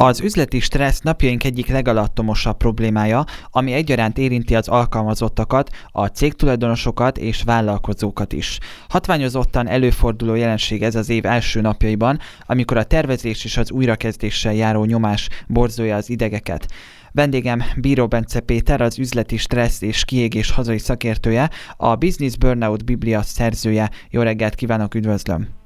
Az üzleti stressz napjaink egyik legalattomosabb problémája, ami egyaránt érinti az alkalmazottakat, a cégtulajdonosokat és vállalkozókat is. Hatványozottan előforduló jelenség ez az év első napjaiban, amikor a tervezés és az újrakezdéssel járó nyomás borzolja az idegeket. Vendégem Bíró Bence Péter, az üzleti stressz és kiégés hazai szakértője, a Business Burnout Biblia szerzője. Jó reggelt kívánok, üdvözlöm!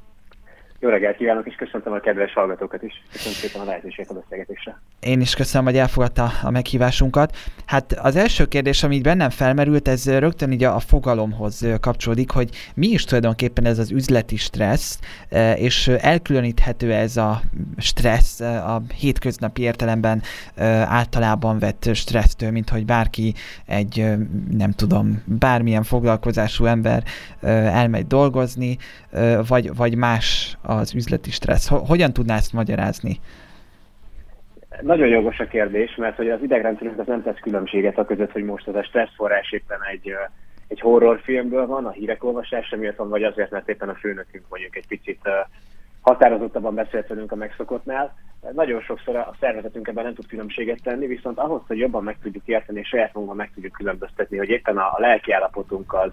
Jó reggelt kívánok, és köszöntöm a kedves hallgatókat is. Köszönöm szépen a lehetőséget a beszélgetésre. Én is köszönöm, hogy elfogadta a meghívásunkat. Hát az első kérdés, ami bennem felmerült, ez rögtön így a fogalomhoz kapcsolódik, hogy mi is tulajdonképpen ez az üzleti stressz, és elkülöníthető ez a stressz a hétköznapi értelemben általában vett stressztől, mint hogy bárki egy, nem tudom, bármilyen foglalkozású ember elmegy dolgozni, vagy, vagy más az üzleti stressz. Hogyan tudná ezt magyarázni? Nagyon jogos a kérdés, mert hogy az idegrendszerünk az nem tesz különbséget a között, hogy most ez a stresszforrás éppen egy, egy horrorfilmből van, a hírek olvasása miatt van, vagy azért, mert éppen a főnökünk mondjuk egy picit határozottabban beszélt velünk a megszokottnál. Nagyon sokszor a szervezetünk ebben nem tud különbséget tenni, viszont ahhoz, hogy jobban meg tudjuk érteni, és saját magunkban meg tudjuk különböztetni, hogy éppen a, a lelki állapotunk az,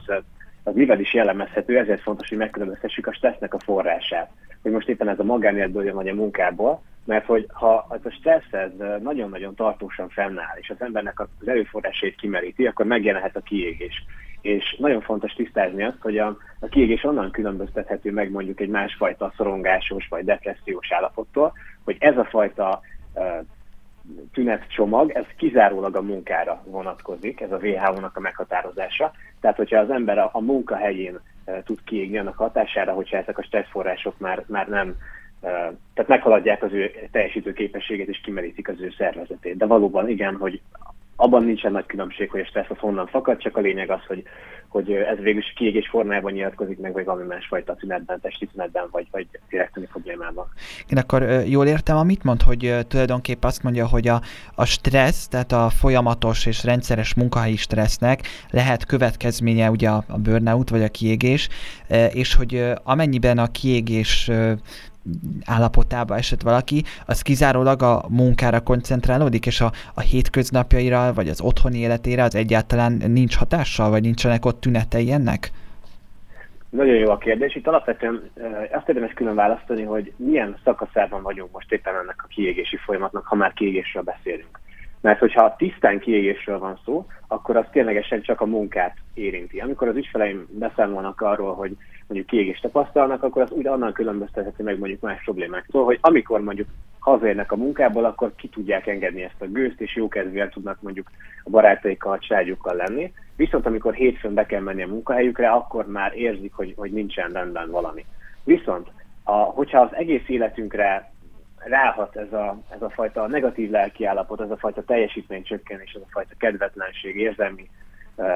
az mivel is jellemezhető, ezért fontos, hogy megkülönböztessük a stressznek a forrását. Hogy most éppen ez a magánéletből jön, vagy a munkából, mert hogy ha ez a stressz ez nagyon-nagyon tartósan fennáll, és az embernek az erőforrásait kimeríti, akkor megjelenhet a kiégés. És nagyon fontos tisztázni azt, hogy a, a kiégés onnan különböztethető meg mondjuk egy másfajta szorongásos vagy depressziós állapottól, hogy ez a fajta tünetcsomag, ez kizárólag a munkára vonatkozik, ez a WHO-nak a meghatározása. Tehát, hogyha az ember a, a munkahelyén uh, tud kiégni annak hatására, hogyha ezek a stresszforrások már, már nem tehát meghaladják az ő teljesítő képességét és kimerítik az ő szervezetét. De valóban igen, hogy abban nincsen nagy különbség, hogy a stressz az honnan fakad, csak a lényeg az, hogy, hogy ez végül is kiégés formában nyilatkozik meg, vagy valami másfajta tünetben, testi tünetben, vagy, vagy direkteni problémában. Én akkor jól értem, amit mond, hogy tulajdonképp azt mondja, hogy a, a stressz, tehát a folyamatos és rendszeres munkahelyi stressznek lehet következménye ugye a burnout, vagy a kiégés, és hogy amennyiben a kiégés állapotába esett valaki, az kizárólag a munkára koncentrálódik, és a, a hétköznapjaira, vagy az otthoni életére az egyáltalán nincs hatással, vagy nincsenek ott tünetei ennek? Nagyon jó a kérdés. Itt alapvetően azt érdemes külön választani, hogy milyen szakaszában vagyunk most éppen ennek a kiégési folyamatnak, ha már kiégésről beszélünk. Mert hogyha tisztán kiégésről van szó, akkor az ténylegesen csak a munkát érinti. Amikor az ügyfeleim beszámolnak arról, hogy mondjuk kiégést tapasztalnak, akkor az úgy annan különböztethető meg mondjuk más problémáktól, hogy amikor mondjuk hazérnek a munkából, akkor ki tudják engedni ezt a gőzt, és jókedvűen tudnak mondjuk a barátaikkal, a családjukkal lenni. Viszont amikor hétfőn be kell menni a munkahelyükre, akkor már érzik, hogy, hogy nincsen rendben valami. Viszont, a, hogyha az egész életünkre ráhat ez a, ez a fajta negatív lelkiállapot, ez a fajta teljesítménycsökkenés, ez a fajta kedvetlenség, érzelmi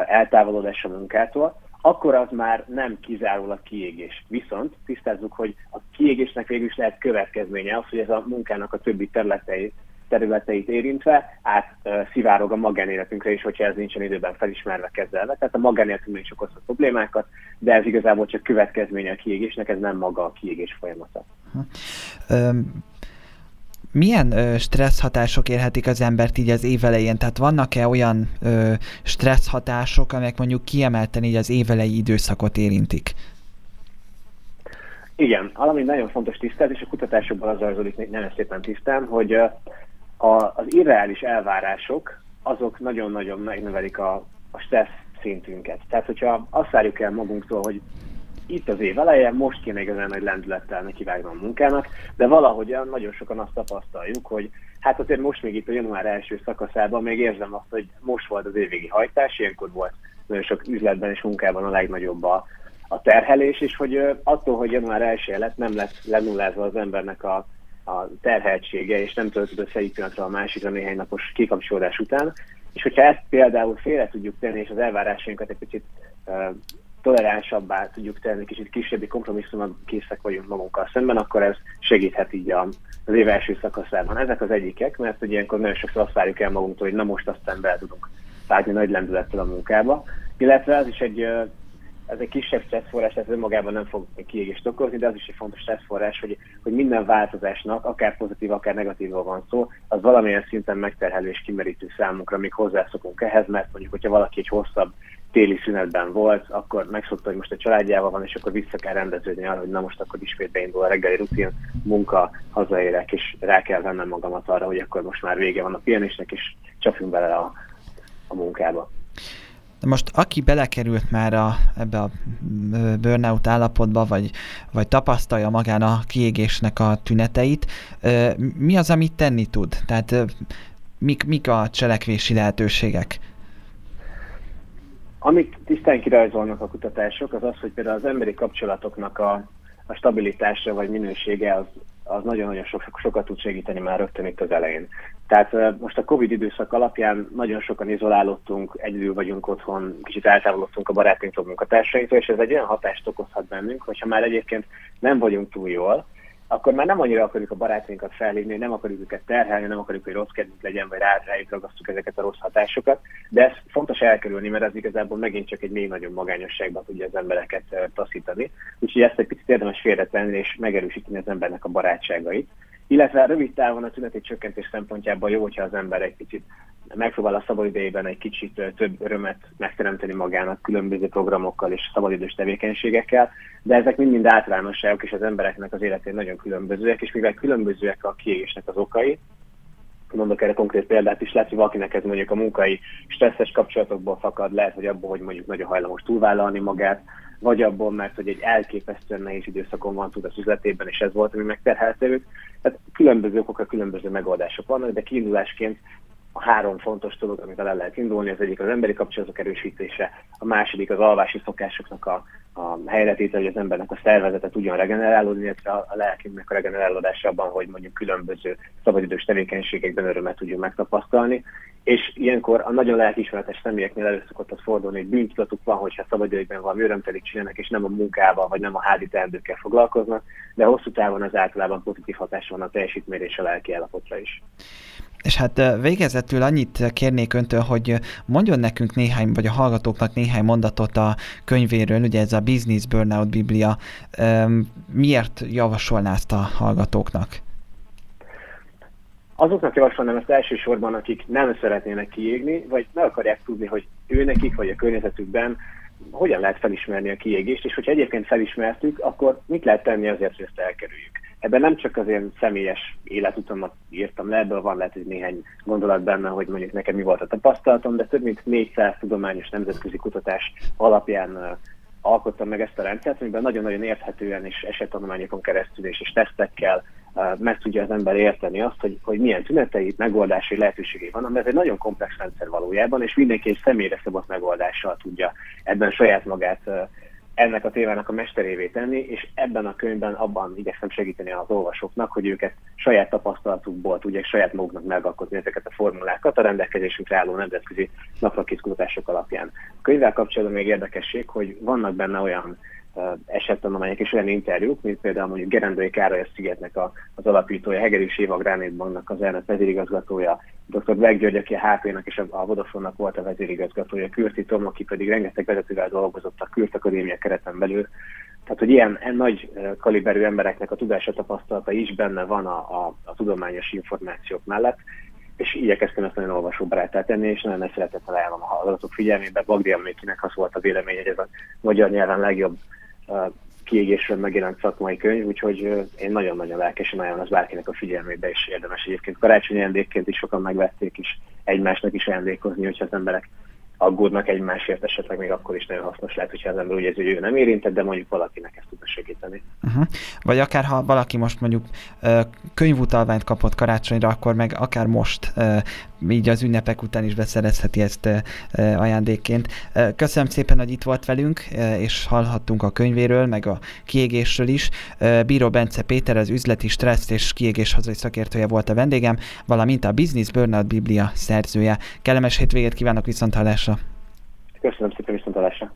eltávolodás a munkától, akkor az már nem kizárólag kiégés. Viszont tisztázzuk, hogy a kiégésnek végül is lehet következménye az, hogy ez a munkának a többi területeit, területeit érintve át szivárog a magánéletünkre is, hogyha ez nincsen időben felismerve kezelve. Tehát a magánéletünkben is okozhat problémákat, de ez igazából csak következménye a kiégésnek, ez nem maga a kiégés folyamata. Milyen ö, stressz hatások érhetik az embert így az évelején? Tehát vannak-e olyan ö, stressz hatások, amelyek mondjuk kiemelten így az évelei időszakot érintik? Igen, valami nagyon fontos tisztelt, és a kutatásokban az rajzolik még nem szépen tisztán, hogy a, az irreális elvárások, azok nagyon-nagyon megnövelik a, a stressz szintünket. Tehát, hogyha azt várjuk el magunktól, hogy itt az év eleje, most kéne igazán nagy lendülettel nekivágni a munkának, de valahogyan nagyon sokan azt tapasztaljuk, hogy hát azért most még itt a január első szakaszában még érzem azt, hogy most volt az évvégi hajtás, ilyenkor volt nagyon sok üzletben és munkában a legnagyobb a, a terhelés, és hogy attól, hogy január 1 lett, nem lesz lenullázva az embernek a, a terheltsége, és nem össze egy pillanatra a másikra néhány napos kikapcsolódás után. És hogyha ezt például félre tudjuk tenni, és az elvárásainkat egy picit toleránsabbá tudjuk tenni, kicsit kisebbi kompromisszumot készek vagyunk magunkkal szemben, akkor ez segíthet így a, az év első szakaszában. Ezek az egyikek, mert hogy ilyenkor nagyon sokszor azt várjuk el magunktól, hogy na most aztán be tudunk vágni nagy lendülettel a munkába. Illetve ez is egy ez egy kisebb stresszforrás, ez önmagában nem fog kiégést okozni, de az is egy fontos stresszforrás, hogy, hogy minden változásnak, akár pozitív, akár negatívval van szó, az valamilyen szinten megterhelő és kimerítő számunkra, amíg hozzászokunk ehhez, mert mondjuk, hogyha valaki egy hosszabb téli szünetben volt, akkor megszokta, hogy most a családjával van, és akkor vissza kell rendeződni arra, hogy na most akkor ismét beindul a reggeli rutin, munka, hazaérek, és rá kell vennem magamat arra, hogy akkor most már vége van a pihenésnek, és csapjunk bele a, a munkába. De most aki belekerült már a, ebbe a burnout állapotba, vagy, vagy tapasztalja magán a kiégésnek a tüneteit, mi az, amit tenni tud? Tehát mik, mik a cselekvési lehetőségek? Amik tisztán kirajzolnak a kutatások, az az, hogy például az emberi kapcsolatoknak a, a stabilitása vagy minősége az, az nagyon-nagyon sok, sokat tud segíteni már rögtön itt az elején. Tehát most a Covid időszak alapján nagyon sokan izolálódtunk, egyedül vagyunk otthon, kicsit eltávolodtunk a barátainktól, munkatársainktól, és ez egy olyan hatást okozhat bennünk, hogyha már egyébként nem vagyunk túl jól, akkor már nem annyira akarjuk a barátainkat felhívni, nem akarjuk őket terhelni, nem akarjuk, hogy rossz kedvünk legyen, vagy rájuk ragasztjuk ezeket a rossz hatásokat, de ez fontos elkerülni, mert ez igazából megint csak egy még nagyobb magányosságban tudja az embereket taszítani. Úgyhogy ezt egy picit érdemes félretenni és megerősíteni az embernek a barátságait. Illetve rövid távon a tüneti csökkentés szempontjából jó, hogyha az ember egy picit megpróbál a szabadidejében egy kicsit több örömet megteremteni magának különböző programokkal és szabadidős tevékenységekkel, de ezek mind-mind általánosságok, és az embereknek az életén nagyon különbözőek, és mivel különbözőek a kiégésnek az okai, mondok erre konkrét példát is, lehet, hogy valakinek ez mondjuk a munkai stresszes kapcsolatokból fakad, lehet, hogy abból, hogy mondjuk nagyon hajlamos túlvállalni magát, vagy abból, mert hogy egy elképesztően nehéz időszakon van tud az üzletében, és ez volt, ami megterhelte őt. Tehát különböző okok, különböző megoldások vannak, de kiindulásként a három fontos dolog, amit el lehet indulni, az egyik az emberi kapcsolatok erősítése, a második az alvási szokásoknak a, a helyretétel, hogy az embernek a szervezete tudjon regenerálódni, illetve a, lelkünknek a regenerálódása abban, hogy mondjuk különböző szabadidős tevékenységekben örömet tudjunk megtapasztalni. És ilyenkor a nagyon lelkiismeretes személyeknél elő az fordulni, hogy bűntudatuk van, hogyha szabadidőkben valami örömtelik csinálnak, és nem a munkával, vagy nem a házi teendőkkel foglalkoznak, de hosszú távon az általában pozitív hatás van a teljesítményre és a lelki állapotra is. És hát végezetül annyit kérnék öntől, hogy mondjon nekünk néhány, vagy a hallgatóknak néhány mondatot a könyvéről, ugye ez a Business Burnout Biblia. Miért javasolná ezt a hallgatóknak? Azoknak javasolnám ezt elsősorban, akik nem szeretnének kiégni, vagy meg akarják tudni, hogy ő nekik, vagy a környezetükben hogyan lehet felismerni a kiégést, és hogyha egyébként felismertük, akkor mit lehet tenni azért, hogy ezt elkerüljük. Ebben nem csak az én személyes életutamat írtam le, ebből van lehet, hogy néhány gondolat benne, hogy mondjuk nekem mi volt a tapasztalatom, de több mint 400 tudományos nemzetközi kutatás alapján alkottam meg ezt a rendszert, amiben nagyon-nagyon érthetően és esettanulmányokon keresztül és, és tesztekkel meg tudja az ember érteni azt, hogy, hogy milyen tünetei, megoldási lehetőségei vannak, mert ez egy nagyon komplex rendszer valójában, és mindenki egy személyre szabott megoldással tudja ebben saját magát ennek a témának a mesterévé tenni, és ebben a könyvben abban igyekszem segíteni az olvasóknak, hogy őket saját tapasztalatukból tudják saját maguknak megalkotni ezeket a formulákat a rendelkezésünkre álló nemzetközi naprakészkutatások alapján. A könyvvel kapcsolatban még érdekesség, hogy vannak benne olyan esettanulmányok és olyan interjúk, mint például mondjuk Gerendai Károly szigetnek a, az alapítója, Hegedűs Éva Gránit Banknak az elnök vezérigazgatója, dr. Black György, aki a HP-nak és a Vodafone-nak volt a vezérigazgatója, Kürti Tom, aki pedig rengeteg vezetővel dolgozott a Kürt Akadémia kereten belül. Tehát, hogy ilyen nagy kaliberű embereknek a tudása tapasztalata is benne van a, a, a tudományos információk mellett, és igyekeztem ezt nagyon olvasóbarátá tenni, és nagyon nagy szeretettel ajánlom a hallgatók figyelmébe. Bagdi Emlékinek az volt a vélemény, hogy ez a magyar nyelven legjobb kiégésről megjelent szakmai könyv, úgyhogy én nagyon-nagyon lelkesen ajánlom az bárkinek a figyelmébe, és érdemes egyébként karácsonyi ajándékként is sokan megvették, és egymásnak is ajándékozni, hogyha az emberek aggódnak egymásért, esetleg még akkor is nagyon hasznos lehet, hogyha az ember úgy érzi, hogy ő nem érintett, de mondjuk valakinek ezt tudna segíteni. Uh-huh. Vagy akár ha valaki most mondjuk könyvutalványt kapott karácsonyra, akkor meg akár most így az ünnepek után is beszerezheti ezt ajándékként. Köszönöm szépen, hogy itt volt velünk, és hallhattunk a könyvéről, meg a kiégésről is. Bíró Bence Péter, az üzleti stressz és kiégés hazai szakértője volt a vendégem, valamint a Business Burnout Biblia szerzője. Kellemes hétvégét kívánok viszontalásra! Köszönöm szépen viszontalásra!